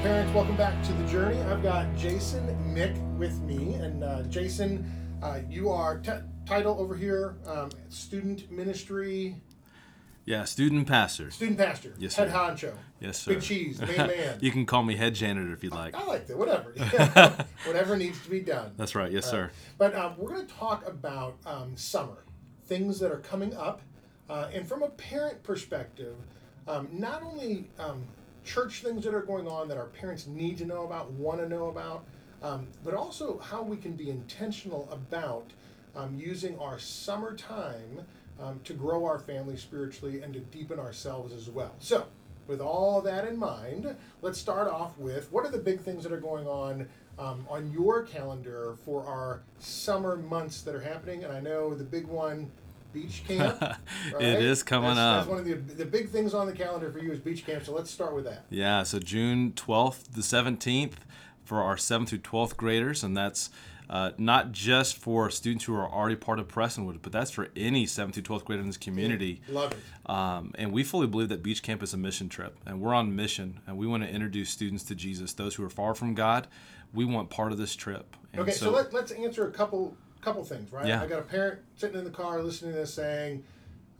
right, parents, welcome back to the journey. I've got Jason Mick with me, and uh, Jason, uh, you are t- title over here, um, student ministry, Yeah, student pastor. student pastor, Yes, head sir. honcho, Yes, sir. big cheese, main man. you can call me head janitor if you'd like. I like that. Whatever, whatever needs to be done. That's right. Yes, sir. But um, we're going to talk about um, summer, things that are coming up, uh, and from a parent perspective, um, not only um, church things that are going on that our parents need to know about, want to know about, um, but also how we can be intentional about um, using our summertime um, to grow our family spiritually and to deepen ourselves as well. So, with all that in mind, let's start off with what are the big things that are going on um, on your calendar for our summer months that are happening? And I know the big one, beach camp. right? It is coming That's- up. That's one of the, the big things on the calendar for you is beach camp. So let's start with that. Yeah, so June 12th to 17th for our 7th through 12th graders, and that's uh, not just for students who are already part of Prestonwood, but that's for any 7th through 12th grader in this community. Love it. Um, and we fully believe that Beach Camp is a mission trip, and we're on mission, and we want to introduce students to Jesus. Those who are far from God, we want part of this trip. And Okay, so, let, let's answer a couple couple things, right? Yeah. I got a parent sitting in the car listening to this saying,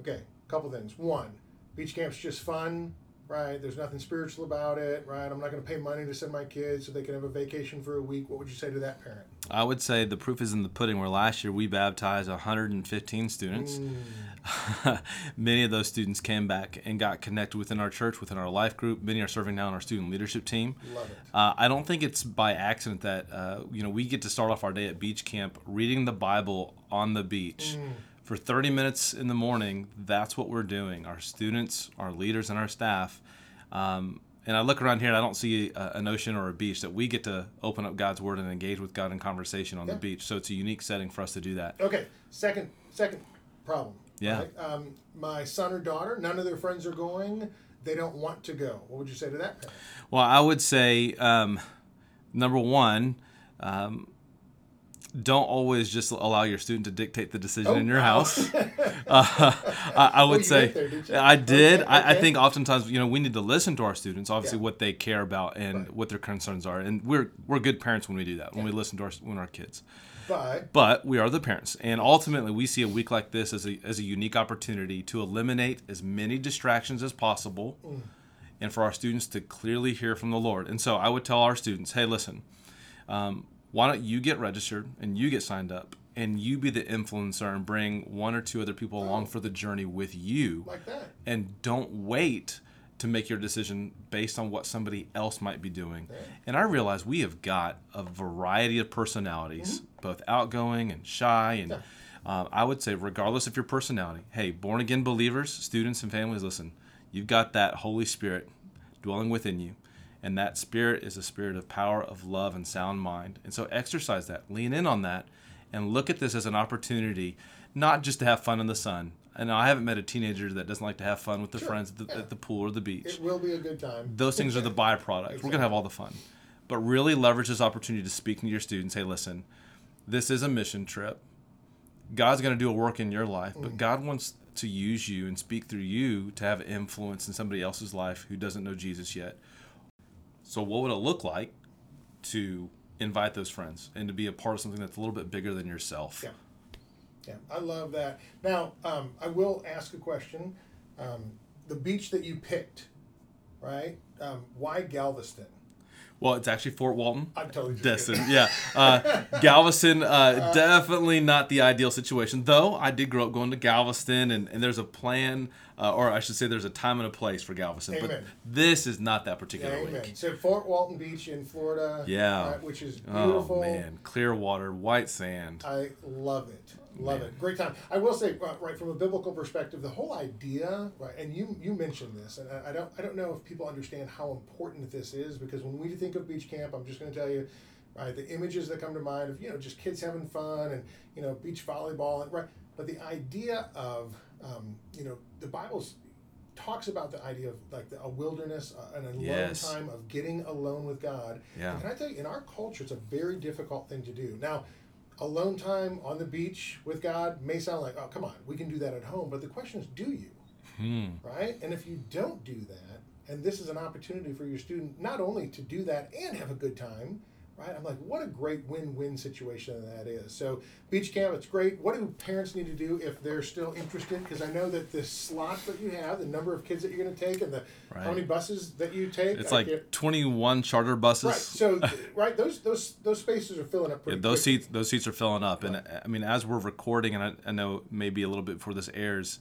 okay, couple things. One, beach camp's just fun, right? There's nothing spiritual about it, right? I'm not going to pay money to send my kids so they can have a vacation for a week. What would you say to that parent? I would say the proof is in the pudding. Where last year we baptized 115 students. Many of those students came back and got connected within our church, within our life group. Many are serving now in our student leadership team. Love it. Uh, I don't think it's by accident that uh, you know we get to start off our day at beach camp reading the Bible on the beach Mm. for 30 minutes in the morning. That's what we're doing. Our students, our leaders, and our staff. Um, and I look around here and I don't see a, an ocean or a beach that we get to open up God's Word and engage with God in conversation on Yeah. the beach. So it's a unique setting for us to do that. Okay, second second problem. Yeah. right? Um, my son or daughter, none of their friends are going. They don't want to go. What would you say to that? Well, I would say um, number one, um, don't always just allow your student to dictate the decision in your Oh, house. uh, I, I would Oh, say there? I did. Okay, I, I think oftentimes you know we need to listen to our students, obviously Yeah. what they care about and Right. what their concerns are, and we're we're good parents when we do that when we listen to our when our kids. But But we are the parents, and ultimately we see a week like this as a as a unique opportunity to eliminate as many distractions as possible, and for our students to clearly hear from the Lord. And so I would tell our students, hey, listen, um, why don't you get registered and you get signed up, and you be the influencer and bring one or two other people along for the journey with you, like that. and don't wait to make your decision based on what somebody else might be doing. And I realize we have got a variety of personalities, both outgoing and shy. And um, I would say, regardless of your personality, hey, born again believers, students, and families, listen, you've got that Holy Spirit dwelling within you. And that spirit is a spirit of power, of love, and sound mind. And so exercise that, lean in on that, and look at this as an opportunity, not just to have fun in the sun. And I haven't met a teenager that doesn't like to have fun with their Sure, friends at the, yeah. at the pool or the beach. It will be a good time. Those things are the byproducts. We're going to have all the fun. But really leverage this opportunity to speak to your students. Hey, listen, this is a mission trip. God's going to do a work in your life, Mm. but God wants to use you and speak through you to have influence in somebody else's life who doesn't know Jesus yet. So, what would it look like to invite those friends and to be a part of something that's a little bit bigger than yourself? Yeah. Yeah, I love that. Now, um, I will ask a question. Um, the beach that you picked, right? Um, why Galveston? Well, it's actually Fort Walton. I'm totally Destin, yeah. Uh, Galveston, uh, definitely not the ideal situation. Though I did grow up going to Galveston, and, and there's a plan, uh, or I should say, there's a time and a place for Galveston. But this is not that particular Amen. week. So Fort Walton Beach in Florida, Yeah. right, which is beautiful. Oh man, clear water, white sand. I love it. Love Man. it. Great time. I will say, uh, right from a biblical perspective, the whole idea, right, and you you mentioned this, and I, I don't I don't know if people understand how important this is because when we think of beach camp, I'm just going to tell you, right, the images that come to mind of you know just kids having fun and you know beach volleyball and right, but the idea of um, you know the Bible's talks about the idea of like the, a wilderness, uh, an alone Yes. time of getting alone with God. Yeah. And can I tell you, in our culture, it's a very difficult thing to do. Now, alone time on the beach with God may sound like, oh, come on, we can do that at home. But the question is, do you? Hmm. Right? And if you don't do that, and this is an opportunity for your student not only to do that and have a good time, right? I'm like, what a great win-win situation that is. So beach camp, it's great. What do parents need to do if they're still interested? Because I know that the slot that you have, the number of kids that you're going to take, and the Right. how many buses that you take. It's I like can't- 21 charter buses. right. So right, those those those spaces are filling up Yeah, those quickly. seats those seats are filling up, and I mean, as we're recording, and I, I know maybe a little bit before this airs,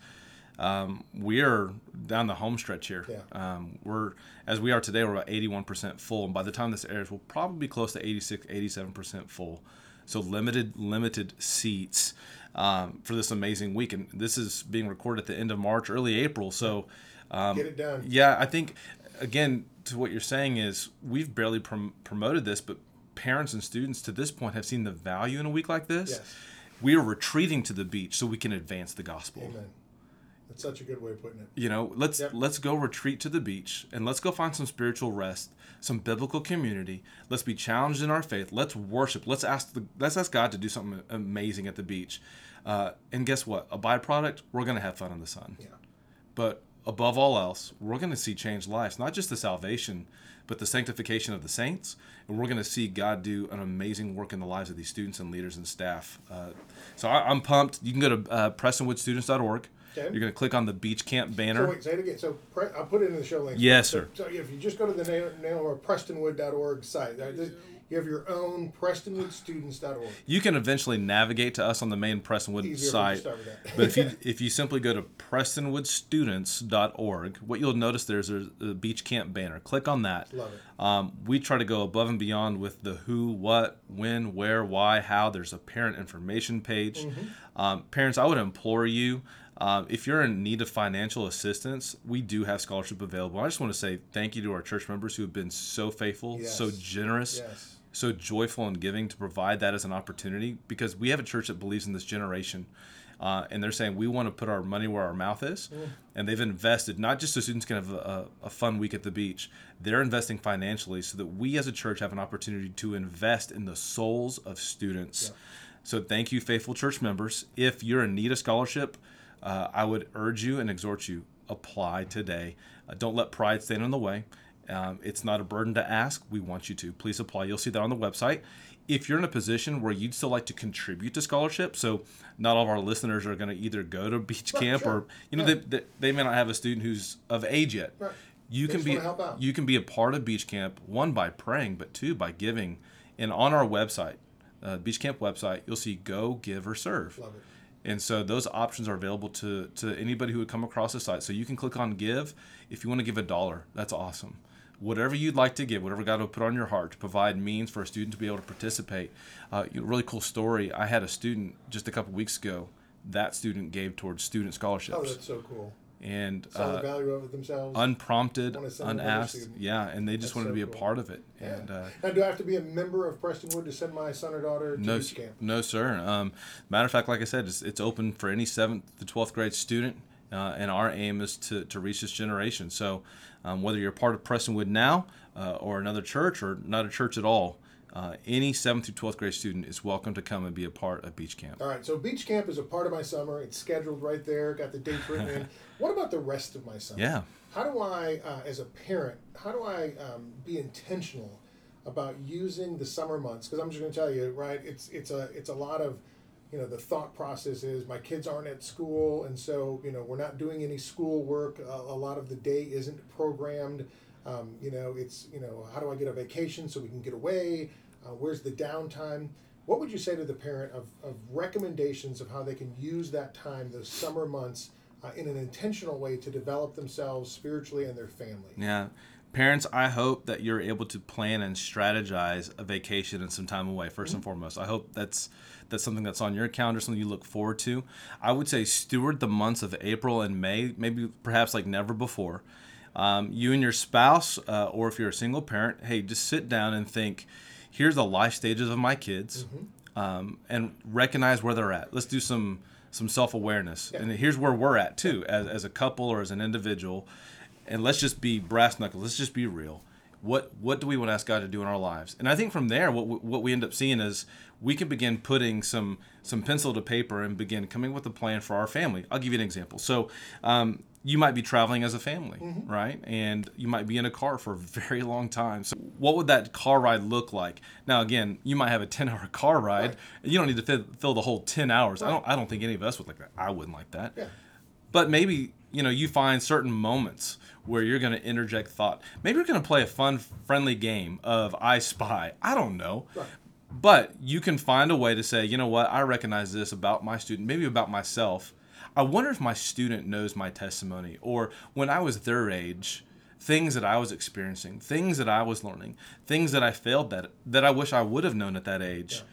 um, we are down the home stretch here. Yeah. Um, we're as we are today, we're about eighty one percent full, and by the time this airs, we'll probably be close to 86, 87 percent full. So limited limited seats um, for this amazing week, and this is being recorded at the end of March, early April. So. Um, Get it done. yeah, I think again to what you're saying is we've barely prom- promoted this, but parents and students to this point have seen the value in a week like this. Yes. We are retreating to the beach so we can advance the gospel. Amen. That's such a good way of putting it. You know, let's Yep. let's go retreat to the beach and let's go find some spiritual rest, some biblical community. Let's be challenged in our faith. Let's worship. Let's ask the let's ask God to do something amazing at the beach. Uh, and guess what? A byproduct, we're gonna have fun in the sun. Yeah. But above all else, we're going to see changed lives, not just the salvation, but the sanctification of the saints. And we're going to see God do an amazing work in the lives of these students and leaders and staff. Uh, so I, I'm pumped. You can go to uh, PrestonwoodStudents.org. Okay. You're going to click on the Beach Camp banner. So wait, say it again. So pre- I'll put it in the show link. Yes, sir. So if you just go to the name, name or PrestonWood.org site, you have your own PrestonwoodStudents.org. You can eventually navigate to us on the main Prestonwood Easier site. start with that. but if you if you simply go to prestonwoodstudents.org, what you'll notice there's a, a beach camp banner. Click on that. Love it. Um, we try to go above and beyond with the who, what, when, where, why, how. There's a parent information page. Mm-hmm. Um, parents, I would implore you. Um, if you're in need of financial assistance, we do have scholarship available. I just want to say thank you to our church members who have been so faithful, so generous, Yes. so joyful in giving to provide that as an opportunity because we have a church that believes in this generation. Uh, and they're saying we want to put our money where our mouth is, and they've invested not just so students can have a, a fun week at the beach. They're investing financially so that we as a church have an opportunity to invest in the souls of students. So thank you, faithful church members. If you're in need of scholarship, uh, I would urge you and exhort you apply today. Uh, don't let pride stand in the way. Um, it's not a burden to ask. We want you to. Please apply. You'll see that on the website. If you're in a position where you'd still like to contribute to scholarship, so not all of our listeners are going to either go to beach Right, camp sure. or you know Yeah. they, they, they may not have a student who's of age yet. Right. You They can be wanna help out. you can be a part of beach camp one by praying, but two by giving. And on our website, uh, beach camp website, you'll see go, give, or serve. Love it. And so those options are available to, to anybody who would come across the site. So you can click on give. If you want to give a dollar, that's awesome. Whatever you'd like to give, whatever God will put on your heart to provide means for a student to be able to participate. Uh, really cool story. I had a student just a couple weeks ago. That student gave towards student scholarships. Oh, that's so cool. And Saw the value of it themselves. unprompted, Wanna send another unasked. Yeah, and they just That's wanted so to be a cool. part of it. Yeah. And uh, now, do I have to be a member of Prestonwood to send my son or daughter to no, camp? no, sir. Um, matter of fact, like I said, it's, it's open for any seventh to twelfth grade student, uh, and our aim is to, to reach this generation. So, um, whether you're part of Prestonwood now, uh, or another church, or not a church at all, uh, any seventh through twelfth grade student is welcome to come and be a part of beach camp. All right, so beach camp is a part of my summer. It's scheduled right there. Got the dates written in. What about the rest of my summer? Yeah. How do I, uh, as a parent, how do I um, be intentional about using the summer months? Because I'm just going to tell you, right? It's it's a it's a lot of, you know, the thought process is my kids aren't at school, and so you know we're not doing any school work. A, a lot of the day isn't programmed. Um, you know, it's you know, how do I get a vacation so we can get away? Uh, where's the downtime? What would you say to the parent of, of recommendations of how they can use that time, those summer months, uh, in an intentional way to develop themselves spiritually and their family? Yeah. Parents, I hope that you're able to plan and strategize a vacation and some time away 1st and foremost. I hope that's that's something that's on your calendar, something you look forward to. I would say steward the months of April and May, maybe perhaps like never before. Um, you and your spouse, uh, or if you're a single parent, hey, just sit down and think, here's the life stages of my kids, um, and recognize where they're at. Let's do some some self awareness, and here's where we're at too, as, as a couple or as an individual and let's just be brass knuckles. Let's just be real. What what do we want to ask God to do in our lives? And I think from there, what we, what we end up seeing is we can begin putting some some pencil to paper and begin coming with a plan for our family. I'll give you an example. So, um, you might be traveling as a family, mm-hmm. right? And you might be in a car for a very long time. So, what would that car ride look like? Now, again, you might have a ten-hour car ride. Right. You don't need to fill, fill the whole ten hours. Right. I don't. I don't think any of us would like that. I wouldn't like that. Yeah. But maybe you know you find certain moments where you're going to interject thought. Maybe you're going to play a fun, friendly game of I Spy. I don't know. Right. But you can find a way to say, you know what, I recognize this about my student, maybe about myself I wonder if my student knows my testimony or when I was their age, things that I was experiencing, things that I was learning, things that I failed that that I wish I would have known at that age.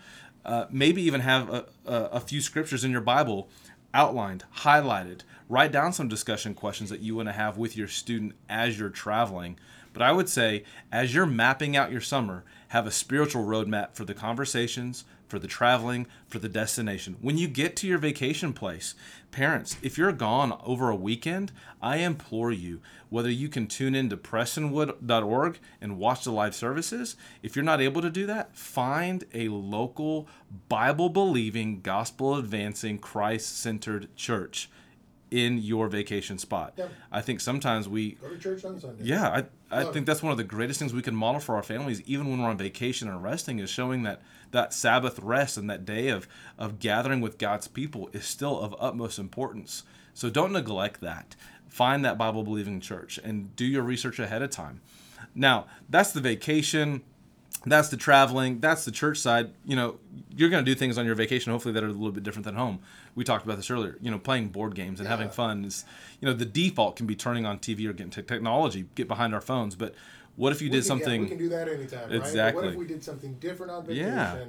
Yeah. Uh, maybe even have a, a, a few scriptures in your Bible outlined, highlighted. Write down some discussion questions that you want to have with your student as you're traveling. But I would say, as you're mapping out your summer, have a spiritual roadmap for the conversations, for the traveling, for the destination. When you get to your vacation place, parents, if you're gone over a weekend, I implore you, whether you can tune into prestonwood.org and watch the live services, if you're not able to do that, find a local Bible believing, gospel advancing, Christ centered church in your vacation spot. Yep. I think sometimes we go to church on Sunday. Yeah, I, I think that's one of the greatest things we can model for our families, even when we're on vacation and resting, is showing that that Sabbath rest and that day of of gathering with God's people is still of utmost importance. So don't neglect that. Find that Bible believing church and do your research ahead of time. Now, that's the vacation that's the traveling that's the church side you know you're going to do things on your vacation hopefully that are a little bit different than home we talked about this earlier you know playing board games and yeah. having fun is you know the default can be turning on tv or getting technology get behind our phones but what if you we did can, something yeah, we can do that anytime exactly right? what if we did something different on vacation yeah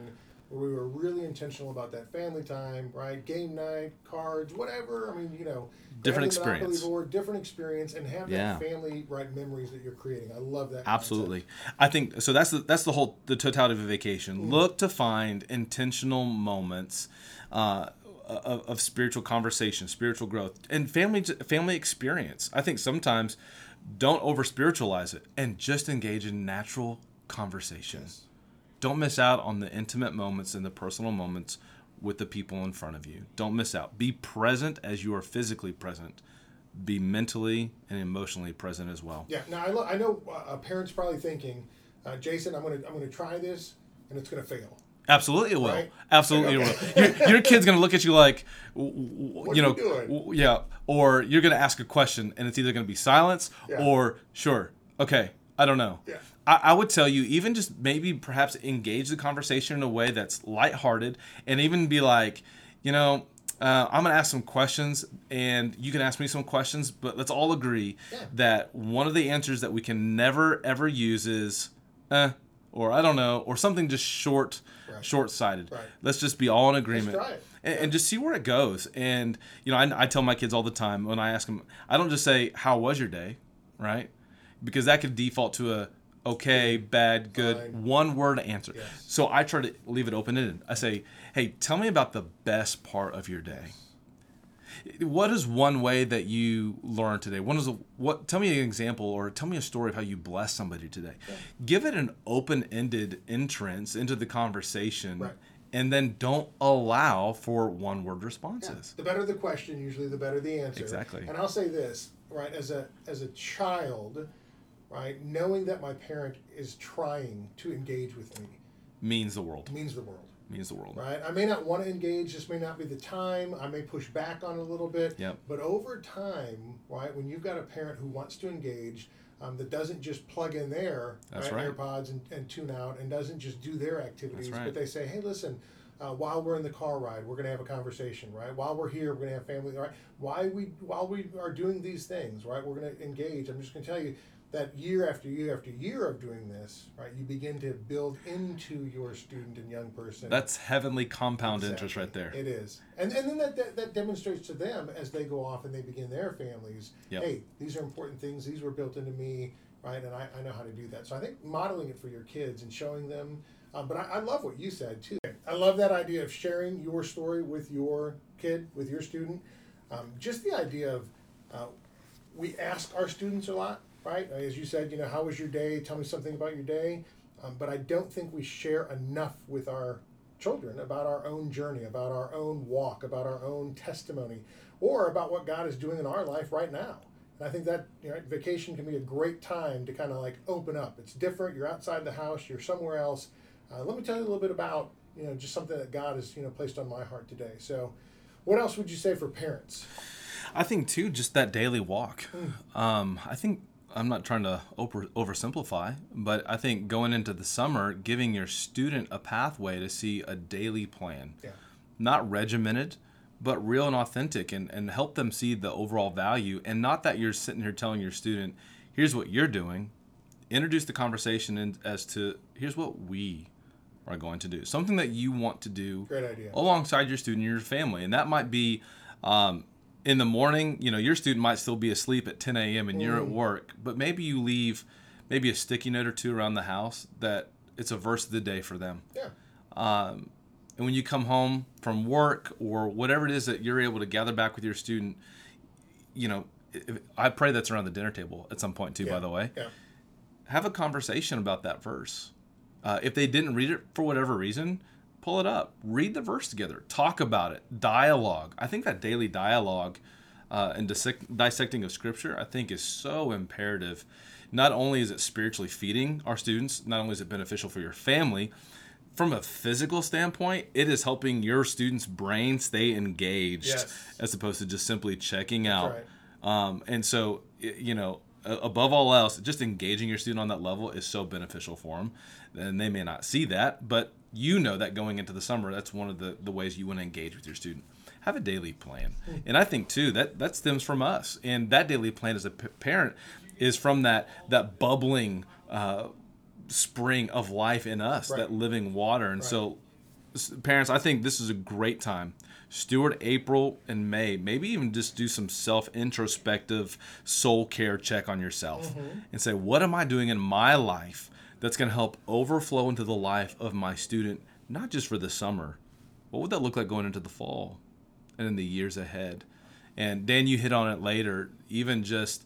where we were really intentional about that family time, right? Game night, cards, whatever. I mean, you know, different experience, board, different experience, and have yeah. that family right memories that you're creating. I love that. Absolutely, concept. I think so. That's the that's the whole the totality of a vacation. Mm. Look to find intentional moments. Uh, of, of spiritual conversation, spiritual growth, and family family experience. I think sometimes don't over spiritualize it and just engage in natural conversation. Yes don't miss out on the intimate moments and the personal moments with the people in front of you. Don't miss out. Be present as you are physically present. Be mentally and emotionally present as well. Yeah. Now I, lo- I know uh, a parent's probably thinking, uh, Jason, I'm gonna I'm gonna try this and it's gonna fail. Absolutely, it will. Right? Absolutely, okay. it will. Your, your, kid's gonna look at you like, you know, you yeah, or you're gonna ask a question and it's either gonna be silence yeah. or sure, okay, I don't know. Yeah. I, I would tell you, even just maybe perhaps engage the conversation in a way that's lighthearted and even be like, you know, uh, I'm going to ask some questions and you can ask me some questions, but let's all agree yeah. that one of the answers that we can never ever use is, eh, or I don't know, or something just short, right. short sighted. Right. Let's just be all in agreement. And, yeah. and, just see where it goes. And, you know, I, I tell my kids all the time when I ask them, I don't just say, How was your day? Right? Because that could default to a, okay, bad, good, Fine. one word answer. Yes. So I try to leave it open ended. I say, hey, tell me about the best part of your day. What is one way that you learned today? What is a, what? Tell me an example, or tell me a story of how you blessed somebody today. Yeah. Give it an open-ended entrance into the conversation, right. and then don't allow for one-word responses. Yeah. The better the question, usually the better the answer. Exactly. And I'll say this, right? As a as a child, right? Knowing that my parent is trying to engage with me means the world. Means the world. Means the world. Right? I may not want to engage, this may not be the time. I may push back on it a little bit. Yep. But over time, right, when you've got a parent who wants to engage, um, that doesn't just plug in their right, right. AirPods and, and tune out and doesn't just do their activities, right. but they say, hey, listen, uh, while we're in the car ride, we're going to have a conversation, right? While we're here, we're going to have family, right? Why we while we are doing these things, right? We're going to engage. I'm just going to tell you, that year after year after year of doing this, right, you begin to build into your student and young person. That's heavenly compound exactly. interest right there. It is. And, and then that, that, that, demonstrates to them as they go off and they begin their families, yep. hey, these are important things, these were built into me, right, and I, I know how to do that. So I think modeling it for your kids and showing them, um, but I, I love what you said too. I love that idea of sharing your story with your kid, with your student. Um, just the idea of, uh, we ask our students a lot right? As you said, you know, how was your day? Tell me something about your day. Um, but I don't think we share enough with our children about our own journey, about our own walk, about our own testimony, or about what God is doing in our life right now. And I think that you know, vacation can be a great time to kind of like open up. It's different. You're outside the house. You're somewhere else. Uh, let me tell you a little bit about you know just something that God has you know placed on my heart today. So, what else would you say for parents? I think too, just that daily walk. Mm. Um, I think I'm not trying to over, oversimplify, but I think going into the summer, giving your student a pathway to see a daily plan, yeah. not regimented, but real and authentic, and, and help them see the overall value. And not that you're sitting here telling your student, here's what you're doing. Introduce the conversation in, as to here's what we are going to do. Something that you want to do alongside your student and your family. And that might be um, in the morning, you know, your student might still be asleep at 10 a.m. and you're at mm. work, but maybe you leave maybe a sticky note or two around the house that it's a verse of the day for them. Yeah. Um, and when you come home from work or whatever it is that you're able to gather back with your student, you know, if, I pray that's around the dinner table at some point too. Yeah. By the way, yeah. have a conversation about that verse. Uh, if they didn't read it for whatever reason, pull it up, read the verse together, talk about it, dialogue. I think that daily dialogue uh, and dissect- dissecting of scripture, I think, is so imperative. Not only is it spiritually feeding our students, not only is it beneficial for your family, from a physical standpoint, it is helping your student's brain stay engaged yes. as opposed to just simply checking out. Right. Um, and so, you know, above all else, just engaging your student on that level is so beneficial for them. And they may not see that, but you know that going into the summer, that's one of the, the ways you want to engage with your student. Have a daily plan. Hmm. And I think too that that stems from us. And that daily plan as a p- parent is from that that bubbling uh, spring of life in us, right. that living water. And right. so parents, I think this is a great time. Steward April and May, maybe even just do some self introspective soul care check on yourself mm-hmm. and say, what am I doing in my life that's going to help overflow into the life of my student, not just for the summer. What would that look like going into the fall and in the years ahead? And Dan, you hit on it later. Even just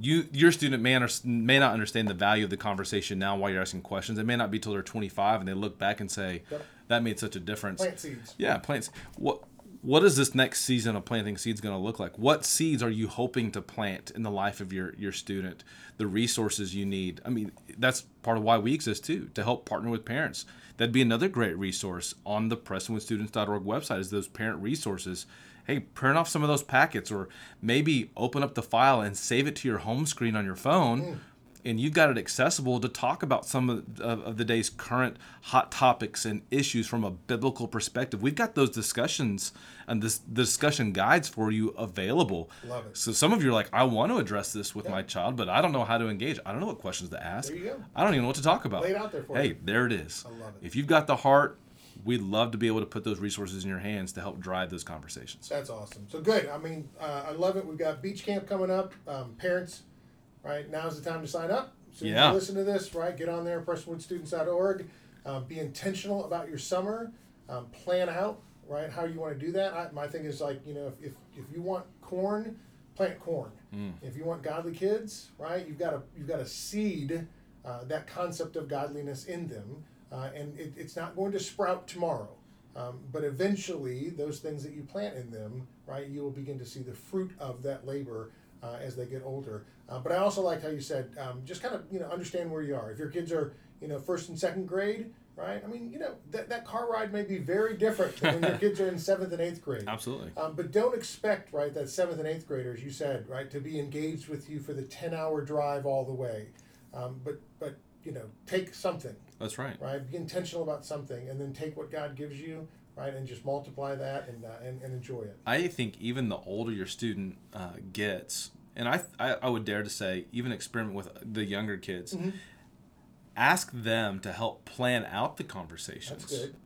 you, your student may under, may not understand the value of the conversation now while you're asking questions. It may not be till they're 25 and they look back and say, yep. "That made such a difference." Plant seeds. Yeah, plants. What what is this next season of planting seeds going to look like? What seeds are you hoping to plant in the life of your your student? The resources you need. I mean, that's part of why we exist too, to help partner with parents. That'd be another great resource on the PrestonwoodStudents.org website is those parent resources. Hey, print off some of those packets or maybe open up the file and save it to your home screen on your phone. Mm and you've got it accessible to talk about some of, of, the day's current hot topics and issues from a biblical perspective. We've got those discussions and this the discussion guides for you available. Love it. So some of you are like, I want to address this with yeah. my child, but I don't know how to engage. I don't know what questions to ask. There you go. I don't even know what to talk about. Lay it out there for hey, you. there it is. I love it. If you've got the heart, we'd love to be able to put those resources in your hands to help drive those conversations. That's awesome. So good. I mean, uh, I love it. We've got beach camp coming up. Um, parents, right? Now's the time to sign up soon yeah. listen to this, right, get on there, PrestonwoodStudents.org. Um, be intentional about your summer. Um, plan out, right, how you want to do that. I, my thing is like, you know, if, if, if you want corn, plant corn. Mm. If you want godly kids, right, you've got to you've got to seed uh, that concept of godliness in them, uh, and it, it's not going to sprout tomorrow. Um, but eventually, those things that you plant in them, right, you will begin to see the fruit of that labor uh, as they get older. Uh, but I also like how you said, um, just kind of you know understand where you are. If your kids are you know first and second grade, right? I mean, you know that, that car ride may be very different than when your kids are in seventh and eighth grade. Absolutely. Um, but don't expect right that seventh and eighth graders, you said right, to be engaged with you for the ten hour drive all the way. Um, but but you know take something. That's right. Right. Be intentional about something, and then take what God gives you right? And just multiply that and, uh, and, and enjoy it. I think even the older your student uh, gets, and I, I, I would dare to say even experiment with the younger kids. Mm-hmm. Ask them to help plan out the conversations. That's good.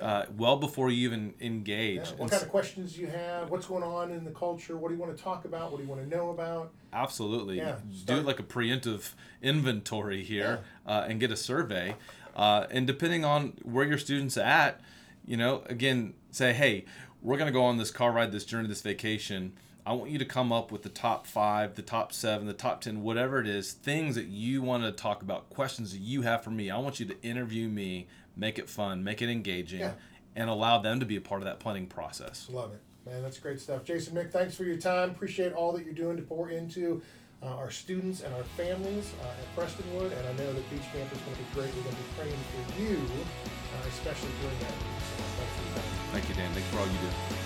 Uh, well before you even engage. Yeah. What kind of questions do you have? What's going on in the culture? What do you want to talk about? What do you want to know about? Absolutely. Yeah. Do like a preemptive inventory here yeah. uh, and get a survey. Uh, and depending on where your student's at, you know, again, say, hey, we're going to go on this car ride, this journey, this vacation. I want you to come up with the top five, the top seven, the top 10, whatever it is, things that you want to talk about, questions that you have for me. I want you to interview me, make it fun, make it engaging, yeah. and allow them to be a part of that planning process. Love it. Man, that's great stuff. Jason Mick, thanks for your time. Appreciate all that you're doing to pour into uh, our students and our families uh, at Prestonwood. And I know that Beach Camp is going to be great. We're going to be praying for you, uh, especially during that week. So thanks for time. Thank you, Dan. Thanks for all you do.